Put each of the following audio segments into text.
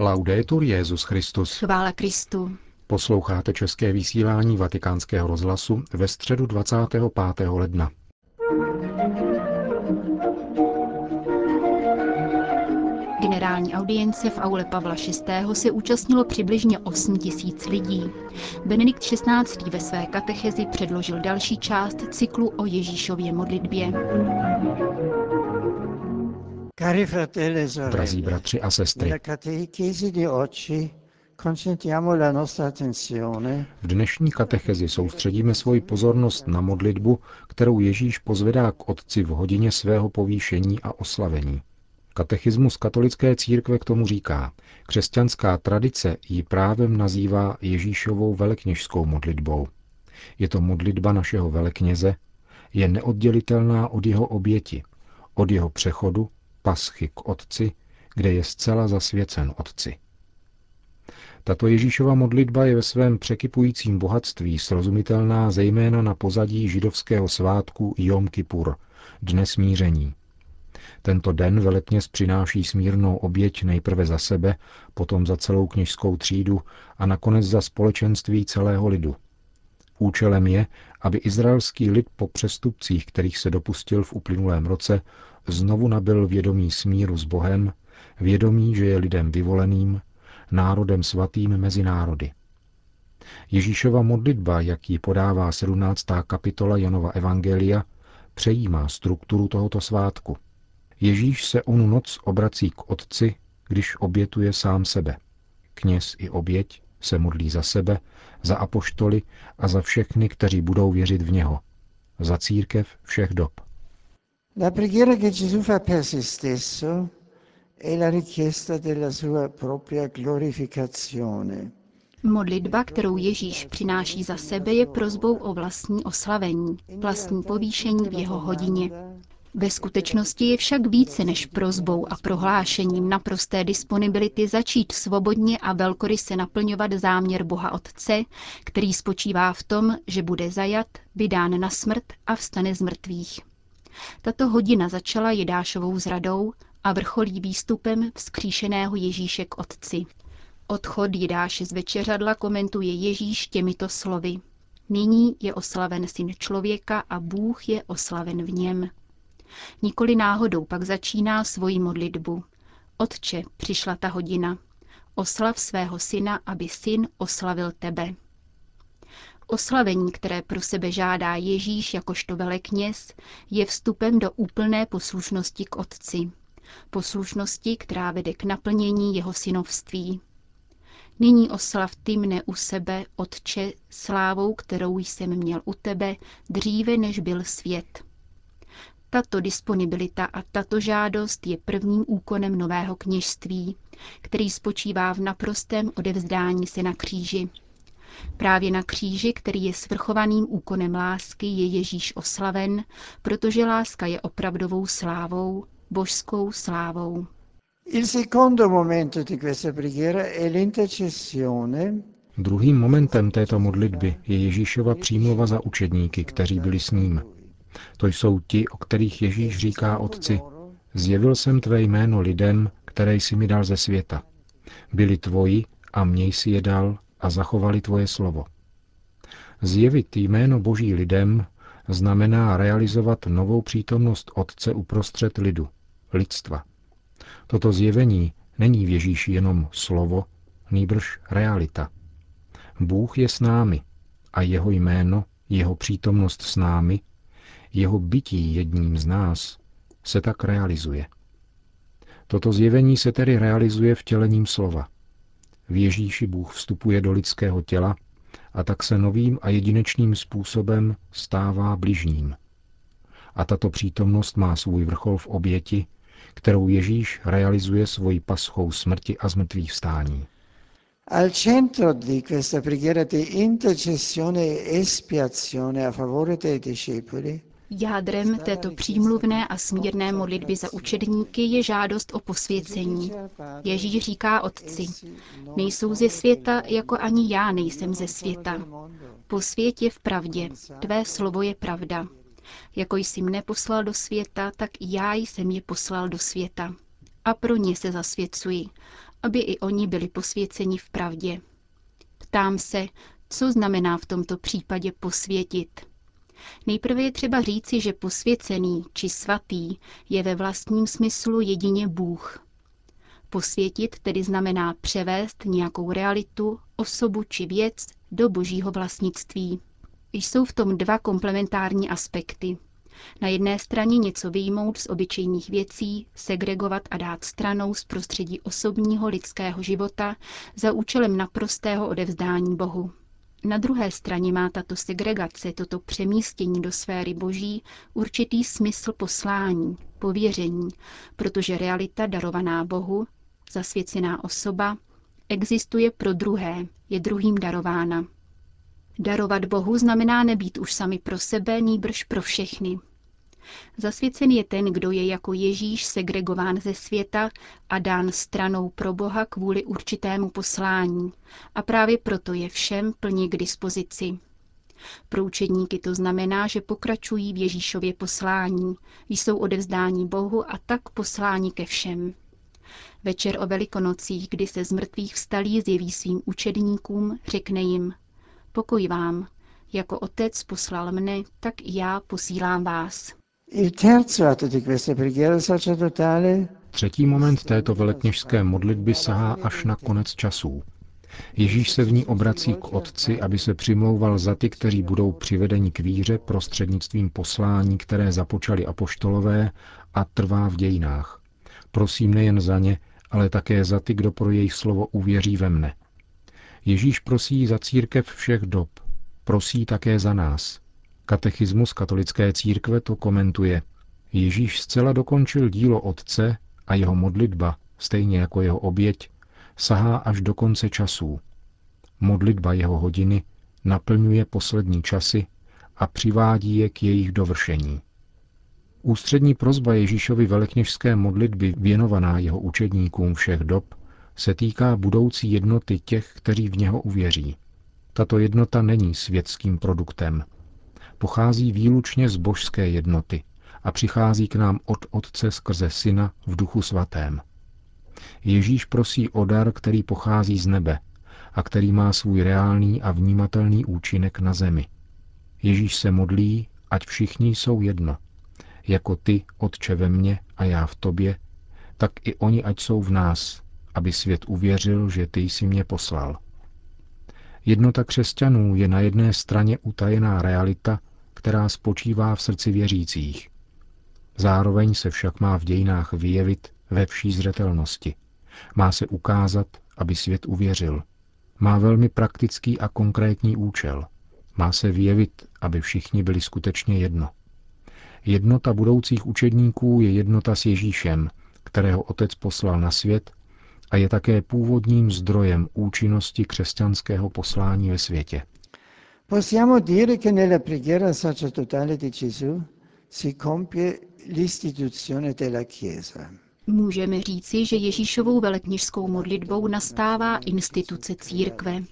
Laudetur Jezus Christus. Chvála Kristu. Posloucháte české vysílání Vatikánského rozhlasu ve středu 25. ledna. Generální audience v aule Pavla VI. se účastnilo přibližně 8 tisíc lidí. Benedikt XVI. ve své katechezi předložil další část cyklu o Ježíšově modlitbě. E Drazí bratři a sestry, v dnešní katechezi soustředíme svoji pozornost na modlitbu, kterou Ježíš pozvedá k Otci v hodině svého povýšení a oslavení. Katechismus katolické církve k tomu říká, křesťanská tradice ji právem nazývá Ježíšovou velekněžskou modlitbou. Je to modlitba našeho velekněze, je neoddělitelná od jeho oběti, od jeho přechodu, paschy k Otci, kde je zcela zasvěcen Otci. Tato Ježíšova modlitba je ve svém překypujícím bohatství srozumitelná zejména na pozadí židovského svátku Jom Kippur, dne smíření. Tento den velekněz přináší smírnou oběť nejprve za sebe, potom za celou kněžskou třídu a nakonec za společenství celého lidu. Účelem je, aby izraelský lid po přestupcích, kterých se dopustil v uplynulém roce, znovu nabil vědomí smíru s Bohem, vědomí, že je lidem vyvoleným, národem svatým mezi národy. Ježíšova modlitba, jak ji podává 17. kapitola Janova Evangelia, přejímá strukturu tohoto svátku. Ježíš se onu noc obrací k Otci, když obětuje sám sebe. Kněz i oběť se modlí za sebe, za apoštoly a za všechny, kteří budou věřit v něho. Za církev všech dob. La preghiera che Gesù fa per se stesso è la richiesta della sua propria glorificazione. Modlitba, kterou Ježíš přináší za sebe, je prozbou o vlastní oslavení, vlastní povýšení v jeho hodině. Ve skutečnosti je však více než prozbou a prohlášením naprosté disponibility začít svobodně a velkoryse naplňovat záměr Boha Otce, který spočívá v tom, že bude zajat, vydán na smrt a vstane z mrtvých. Tato hodina začala Jedášovou zradou a vrcholí výstupem vzkříšeného Ježíše k Otci. Odchod Jidáše z večeřadla komentuje Ježíš těmito slovy. Nyní je oslaven syn člověka a Bůh je oslaven v něm. Nikoli náhodou pak začíná svoji modlitbu. Otče, přišla ta hodina. Oslav svého syna, aby syn oslavil tebe. Oslavení, které pro sebe žádá Ježíš jakožto velekněz, je vstupem do úplné poslušnosti k Otci. Poslušnosti, která vede k naplnění jeho synovství. Nyní oslav ty mne u sebe, Otče, slávou, kterou jsem měl u tebe, dříve než byl svět. Tato disponibilita a tato žádost je prvním úkonem nového kněžství, který spočívá v naprostém odevzdání se na kříži. Právě na kříži, který je svrchovaným úkonem lásky, je Ježíš oslaven, protože láska je opravdovou slávou, božskou slávou. Il secondo momento di questa preghiera è l'intercessione Druhým momentem této modlitby je Ježíšova přímluva za učedníky, kteří byli s ním. To jsou ti, o kterých Ježíš říká Otci, zjevil jsem tvé jméno lidem, které jsi mi dal ze světa. Byli tvoji a měj si je dal a zachovali tvoje slovo. Zjevit jméno Boží lidem znamená realizovat novou přítomnost Otce uprostřed lidu, lidstva. Toto zjevení není v Ježíši jenom slovo, nýbrž realita. Bůh je s námi a jeho jméno, jeho přítomnost s námi jeho bytí jedním z nás, se tak realizuje. Toto zjevení se tedy realizuje vtělením slova. V Ježíši Bůh vstupuje do lidského těla a tak se novým a jedinečným způsobem stává bližním. A tato přítomnost má svůj vrchol v oběti, kterou Ježíš realizuje svojí paschou smrti a zmrtvých vstání. Al centro di questa preghiera di intercessione e espiazione a favore dei discepoli Jádrem této přímluvné a smírné modlitby za učedníky je žádost o posvěcení. Ježíš říká Otci, nejsou ze světa, jako ani já nejsem ze světa. Posvět je v pravdě, tvé slovo je pravda. Jako jsi mne poslal do světa, tak já jsem je poslal do světa. A pro ně se zasvěcuji, aby i oni byli posvěceni v pravdě. Ptám se, co znamená v tomto případě posvětit. Nejprve je třeba říci, že posvěcený či svatý je ve vlastním smyslu jedině Bůh. Posvětit tedy znamená převést nějakou realitu, osobu či věc do božího vlastnictví. Jsou v tom dva komplementární aspekty. Na jedné straně něco vyjmout z obyčejných věcí, segregovat a dát stranou z prostředí osobního lidského života za účelem naprostého odevzdání Bohu. Na druhé straně má tato segregace, toto přemístění do sféry boží určitý smysl poslání, pověření, protože realita darovaná Bohu, zasvěcená osoba, existuje pro druhé, je druhým darována. Darovat Bohu znamená nebýt už sami pro sebe, nýbrž pro všechny. Zasvěcen je ten, kdo je jako Ježíš segregován ze světa a dán stranou pro Boha kvůli určitému poslání a právě proto je všem plně k dispozici. Pro učedníky to znamená, že pokračují v Ježíšově poslání, jsou odevzdání Bohu a tak poslání ke všem. Večer o velikonocích, kdy se z mrtvých vstalí zjeví svým učedníkům, řekne jim, pokoj vám, jako otec poslal mne, tak i já posílám vás. Třetí moment této velekněžské modlitby sahá až na konec časů. Ježíš se v ní obrací k Otci, aby se přimlouval za ty, kteří budou přivedeni k víře prostřednictvím poslání, které započali apoštolové a trvá v dějinách. Prosím nejen za ně, ale také za ty, kdo pro jejich slovo uvěří ve mne. Ježíš prosí za církev všech dob. Prosí také za nás. Katechismus katolické církve to komentuje. Ježíš zcela dokončil dílo Otce a jeho modlitba, stejně jako jeho oběť, sahá až do konce časů. Modlitba jeho hodiny naplňuje poslední časy a přivádí je k jejich dovršení. Ústřední prozba Ježíšovy velekněžské modlitby věnovaná jeho učedníkům všech dob se týká budoucí jednoty těch, kteří v něho uvěří. Tato jednota není světským produktem. Pochází výlučně z božské jednoty a přichází k nám od Otce skrze Syna v duchu svatém. Ježíš prosí o dar, který pochází z nebe a který má svůj reálný a vnímatelný účinek na zemi. Ježíš se modlí, ať všichni jsou jedno. Jako ty, Otče ve mně a já v tobě, tak i oni ať jsou v nás, aby svět uvěřil, že ty jsi mě poslal. Jednota křesťanů je na jedné straně utajená realita, která spočívá v srdci věřících. Zároveň se však má v dějinách vyjevit ve vší zřetelnosti. Má se ukázat, aby svět uvěřil. Má velmi praktický a konkrétní účel. Má se vyjevit, aby všichni byli skutečně jedno. Jednota budoucích učedníků je jednota s Ježíšem, kterého Otec poslal na svět a je také původním zdrojem účinnosti křesťanského poslání ve světě. Possiamo dire che nella preghiera sacerdotale di Gesù si compie l'istituzione della Chiesa. Můžeme říci, že Ježíšovou velekněžskou modlitbou nastává instituce církve.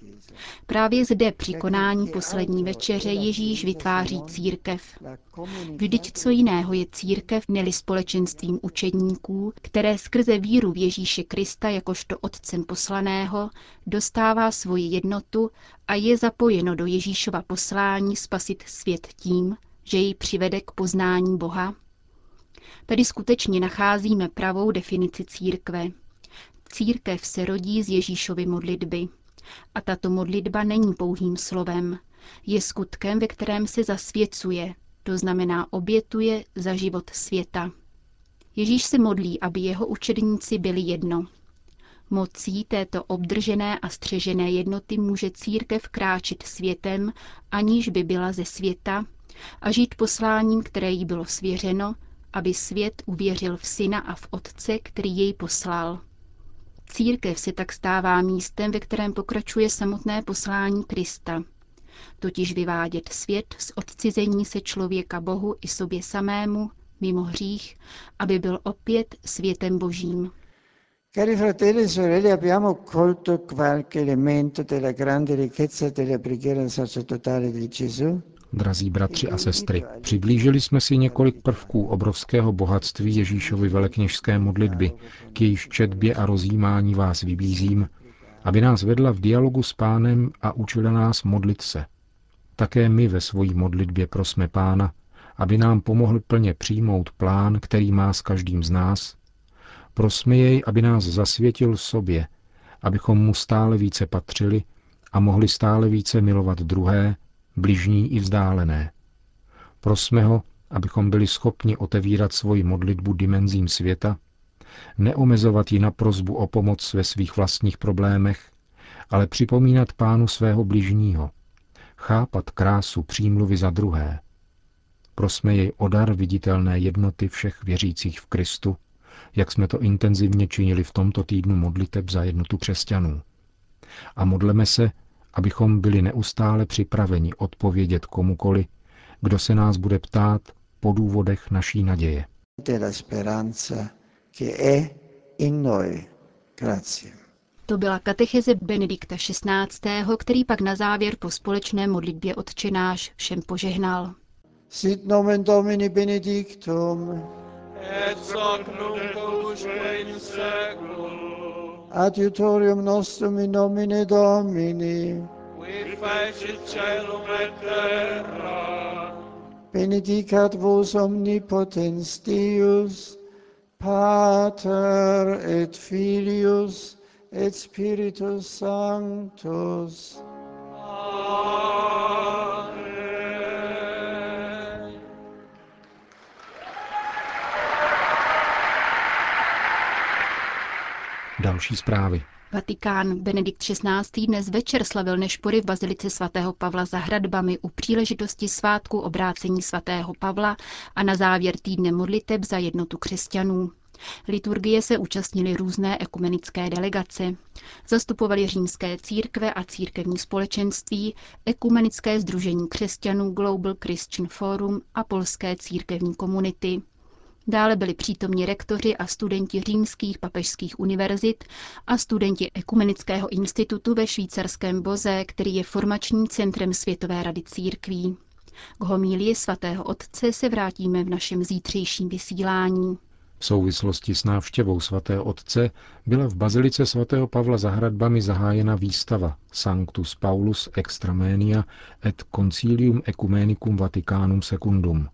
Právě zde při konání poslední večeře Ježíš vytváří církev. Vždyť co jiného je církev neli společenstvím učedníků, které skrze víru v Ježíše Krista jakožto otcem poslaného dostává svoji jednotu a je zapojeno do Ježíšova poslání spasit svět tím, že jej přivede k poznání Boha Tady skutečně nacházíme pravou definici církve. Církev se rodí z Ježíšovy modlitby. A tato modlitba není pouhým slovem. Je skutkem, ve kterém se zasvěcuje, to znamená obětuje za život světa. Ježíš se modlí, aby jeho učedníci byli jedno. Mocí této obdržené a střežené jednoty může církev kráčet světem, aniž by byla ze světa, a žít posláním, které jí bylo svěřeno, aby svět uvěřil v Syna a v Otce, který jej poslal. Církev se tak stává místem, ve kterém pokračuje samotné poslání Krista, totiž vyvádět svět z odcizení se člověka Bohu i sobě samému, mimo hřích, aby byl opět světem božím. Cari fratelli e sorelle, abbiamo colto qualche elemento della grande ricchezza della preghiera sacerdotale di Gesù? Drazí bratři a sestry, přiblížili jsme si několik prvků obrovského bohatství Ježíšovy velekněžské modlitby, k jejíž četbě a rozjímání vás vybízím, aby nás vedla v dialogu s pánem a učila nás modlit se. Také my ve svojí modlitbě prosme pána, aby nám pomohl plně přijmout plán, který má s každým z nás. Prosme jej, aby nás zasvětil sobě, abychom mu stále více patřili a mohli stále více milovat druhé, bližní i vzdálené. Prosme ho, abychom byli schopni otevírat svoji modlitbu dimenzím světa, neomezovat ji na prozbu o pomoc ve svých vlastních problémech, ale připomínat pánu svého bližního, chápat krásu přímluvy za druhé. Prosme jej o dar viditelné jednoty všech věřících v Kristu, jak jsme to intenzivně činili v tomto týdnu modliteb za jednotu křesťanů. A modleme se, abychom byli neustále připraveni odpovědět komukoli, kdo se nás bude ptát po důvodech naší naděje. To byla katecheze Benedikta XVI., který pak na závěr po společné modlitbě odčenáš všem požehnal. Sit nomen Domini benedictum. Et hoc nunc in seculum. Adiutorium nostrum in nomine Domini. Qui fecit celum et terra. Benedicat vos omnipotens Deus, Pater et Filius et Spiritus Sanctus. Další zprávy. Vatikán Benedikt XVI. dnes večer slavil nešpory v Bazilice svatého Pavla za hradbami u příležitosti svátku obrácení svatého Pavla a na závěr týdne modliteb za jednotu křesťanů. Liturgie se účastnili různé ekumenické delegace. Zastupovali římské církve a církevní společenství, ekumenické združení křesťanů Global Christian Forum a polské církevní komunity. Dále byli přítomni rektoři a studenti římských papežských univerzit a studenti Ekumenického institutu ve švýcarském Boze, který je formačním centrem Světové rady církví. K homílii svatého otce se vrátíme v našem zítřejším vysílání. V souvislosti s návštěvou svatého otce byla v bazilice svatého Pavla za hradbami zahájena výstava Sanctus Paulus Extramenia et Concilium Ecumenicum Vaticanum Secundum.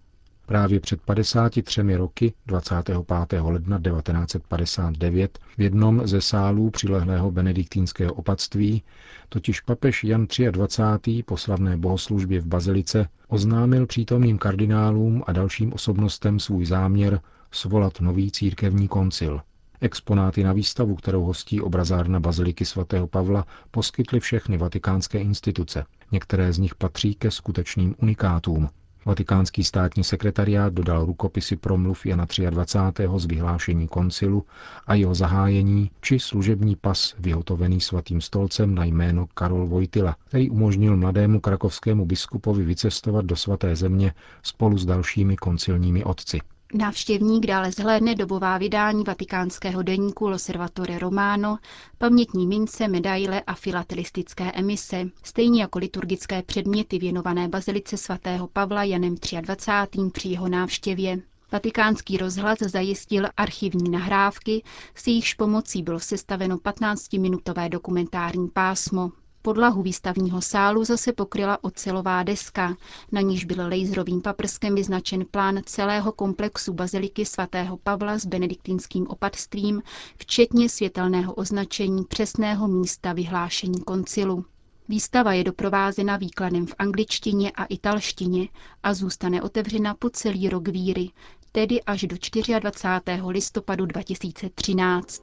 Právě před 53 roky, 25. ledna 1959, v jednom ze sálů přilehlého benediktínského opatství, totiž papež Jan 23. po slavné bohoslužbě v Bazilice oznámil přítomným kardinálům a dalším osobnostem svůj záměr svolat nový církevní koncil. Exponáty na výstavu, kterou hostí obrazárna Baziliky svatého Pavla, poskytly všechny vatikánské instituce. Některé z nich patří ke skutečným unikátům, Vatikánský státní sekretariát dodal rukopisy promluv Jana 23. z vyhlášení koncilu a jeho zahájení či služební pas vyhotovený svatým stolcem na jméno Karol Vojtila, který umožnil mladému krakovskému biskupovi vycestovat do svaté země spolu s dalšími koncilními otci. Návštěvník dále zhlédne dobová vydání vatikánského deníku Loservatore Romano, pamětní mince, medaile a filatelistické emise, stejně jako liturgické předměty věnované bazilice svatého Pavla Janem 23. při jeho návštěvě. Vatikánský rozhlas zajistil archivní nahrávky, s jejichž pomocí bylo sestaveno 15-minutové dokumentární pásmo. Podlahu výstavního sálu zase pokryla ocelová deska, na níž byl laserovým paprskem vyznačen plán celého komplexu baziliky svatého Pavla s benediktínským opatstvím, včetně světelného označení přesného místa vyhlášení koncilu. Výstava je doprovázena výkladem v angličtině a italštině a zůstane otevřena po celý rok víry, tedy až do 24. listopadu 2013.